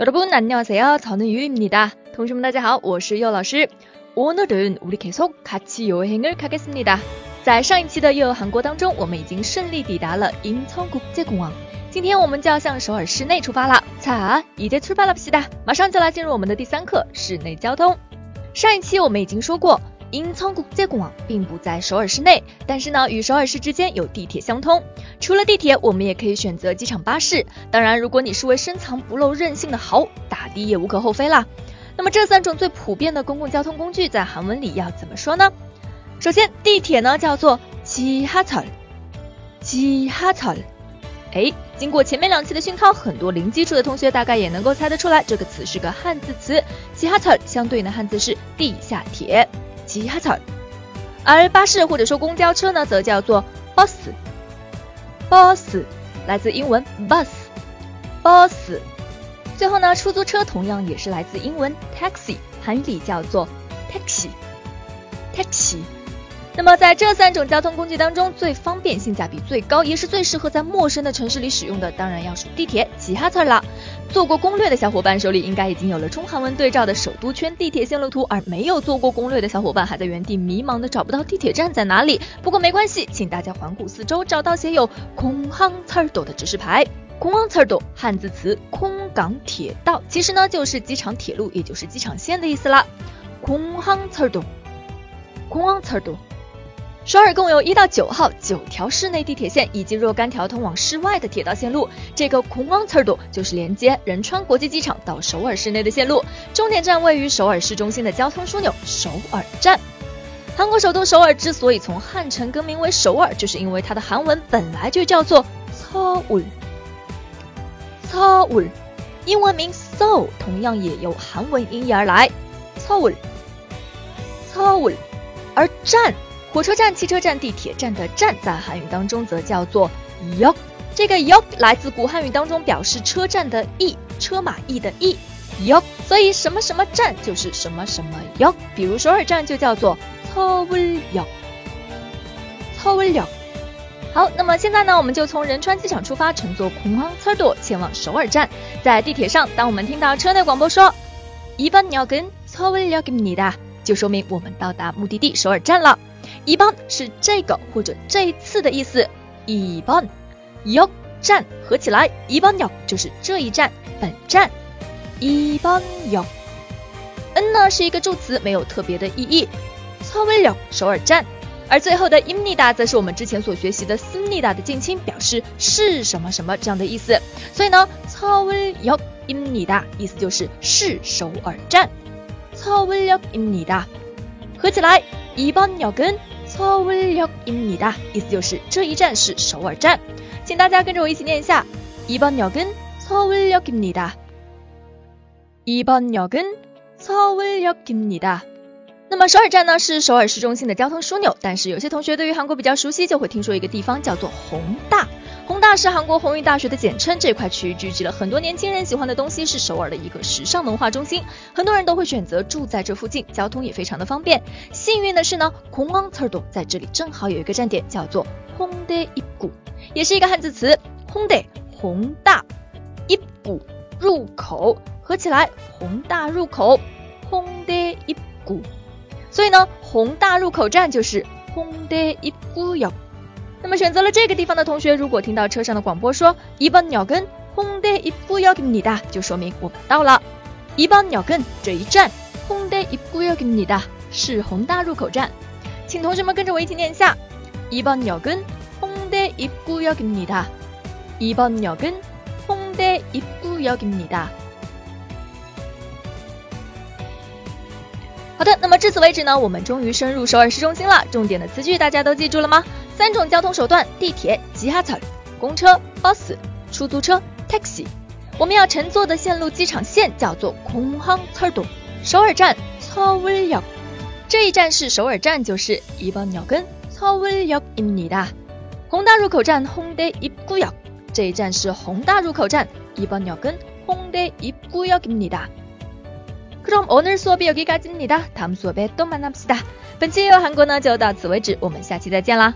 여러분 안녕하세요. 저는 유입니다. 동시문 大家好，我是佑老师。오늘은우리계속같이여행을가겠습니다在上一期的又韩国当中，我们已经顺利抵达了인천국제공항今天我们就要向首尔市内出发了。자 이제출발합시 다。 马上就来进入我们的第三课，室内交通。上一期我们已经说过。 银仓谷接广并不在首尔市内，但是呢，与首尔市之间有地铁相通。除了地铁，我们也可以选择机场巴士。当然，如果你是位深藏不露、任性的豪，打的也无可厚非啦。那么这三种最普遍的公共交通工具，在韩文里要怎么说呢？首先，地铁呢叫做지하 철， 지하 철。 哎，经过前面两期的熏陶，很多零基础的同学大概也能够猜得出来，这个词是个汉字词。지하 철相对应的汉字是地下铁。 吉哈特，而巴士或者说公交车呢，则叫做 bus，bus 来自英文 bus，bus。最后呢，出租车同样也是来自英文 taxi，韩语里叫做 taxi，taxi。那么在这三种交通工具当中，最方便、性价比最高，也是最适合在陌生的城市里使用的，当然要数地铁吉哈特了。做过攻略的小伙伴手里应该已经有了中韩文对照的首都圈地铁线路图，而没有做过攻略的小伙伴还在原地迷茫的找不到地铁站在哪里。不过没关系，请大家环顾四周，找到写有“空航刺儿斗”的指示牌。空港刺儿斗，汉字词“空港铁道”，其实呢就是机场铁路，也就是机场线的意思啦。空航刺儿斗，空航刺儿斗。首尔共有一到九号九条市内地铁线，以及若干条通往市外的铁道线路。这个空王侧度就是连接仁川国际机场到首尔市内的线路。终点站位于首尔市中心的交通枢纽首尔站。韩国首都首尔之所以从汉城更名为首尔，就是因为它的韩文本来就叫做 Seoul。Seoul，英文名 Seoul，同样也由韩文音译而来。Seoul。Seoul，而站。火车站、汽车站、地铁站的站，在韩语当中则叫做 yok。这个 yok 来自古汉语当中表示车站的驿，车马驿的驿 yok。所以什么什么站就是什么什么 yok。比如首尔站就叫做 Seoul yok，Seoul yok。好，那么现在呢，我们就从仁川机场出发，乘坐공항철도前往首尔站。在地铁上，当我们听到车内广播说이번역은서울역입니다 就说明我们到达目的地首尔站了。一班是这个或者这一次的意思。一班，역站合起来，一班역就是这一站，本站。一班역，n 呢是一个助词，没有特别的意义。서울 역， 首尔站。而最后的임니다则是我们之前所学习的습니다的近亲，表示是什么什么这样的意思。所以呢，서울역임니다意思就是是首尔站。 서울역임니다合起来。이번역은서울역입니 다， 意思就是这一站是首尔站，请大家跟着我一起念一下。이번역은서울역입니 다。 이번역은서울역입니 다。 那么首尔站呢是首尔市中心的交通枢纽，但是有些同学对于韩国比较熟悉，就会听说一个地方叫做宏大。 是韩国弘运大学的简称，这块区域聚集了很多年轻人喜欢的东西，是首尔的一个时尚文化中心，很多人都会选择住在这附近，交通也非常的方便。幸运的是呢，弘光侧道在这里正好有一个站点叫做 Honda 一股，也是一个汉字词 Honda，宏大一股入口，合起来宏大入口，Honda 一谷。所以呢，宏大入口站就是 Honda 一股要。那么选择了这个地方的同学，如果听到车上的广播说“이번역은홍대입구역입니다”，就说明我们到了。이번역은这一站，홍대입구역입니다是宏大入口站，请同学们跟着我一起念一下：이번역은홍대입구역입니 다。 이번역은홍대입구역입니 다。 好的，那么至此为止呢，我们终于深入首尔市中心了。重点的词句大家都记住了吗？ 三种交通手段：地铁、吉哈草、公车、bus、出租车、taxi。我们要乘坐的线路机场线叫做空항철 도， 首尔站서울 역。 这一站是首尔站，就是이번역은서울역입니 다。 宏大入口站홍대입구 역。 这一站是宏大入口站，이번역은홍대입구역입니 다。 그럼오늘수업이여기까지입니 다。 다음수업에또만납시 다。 本期英语韩国呢就到此为止，我们下期再见啦。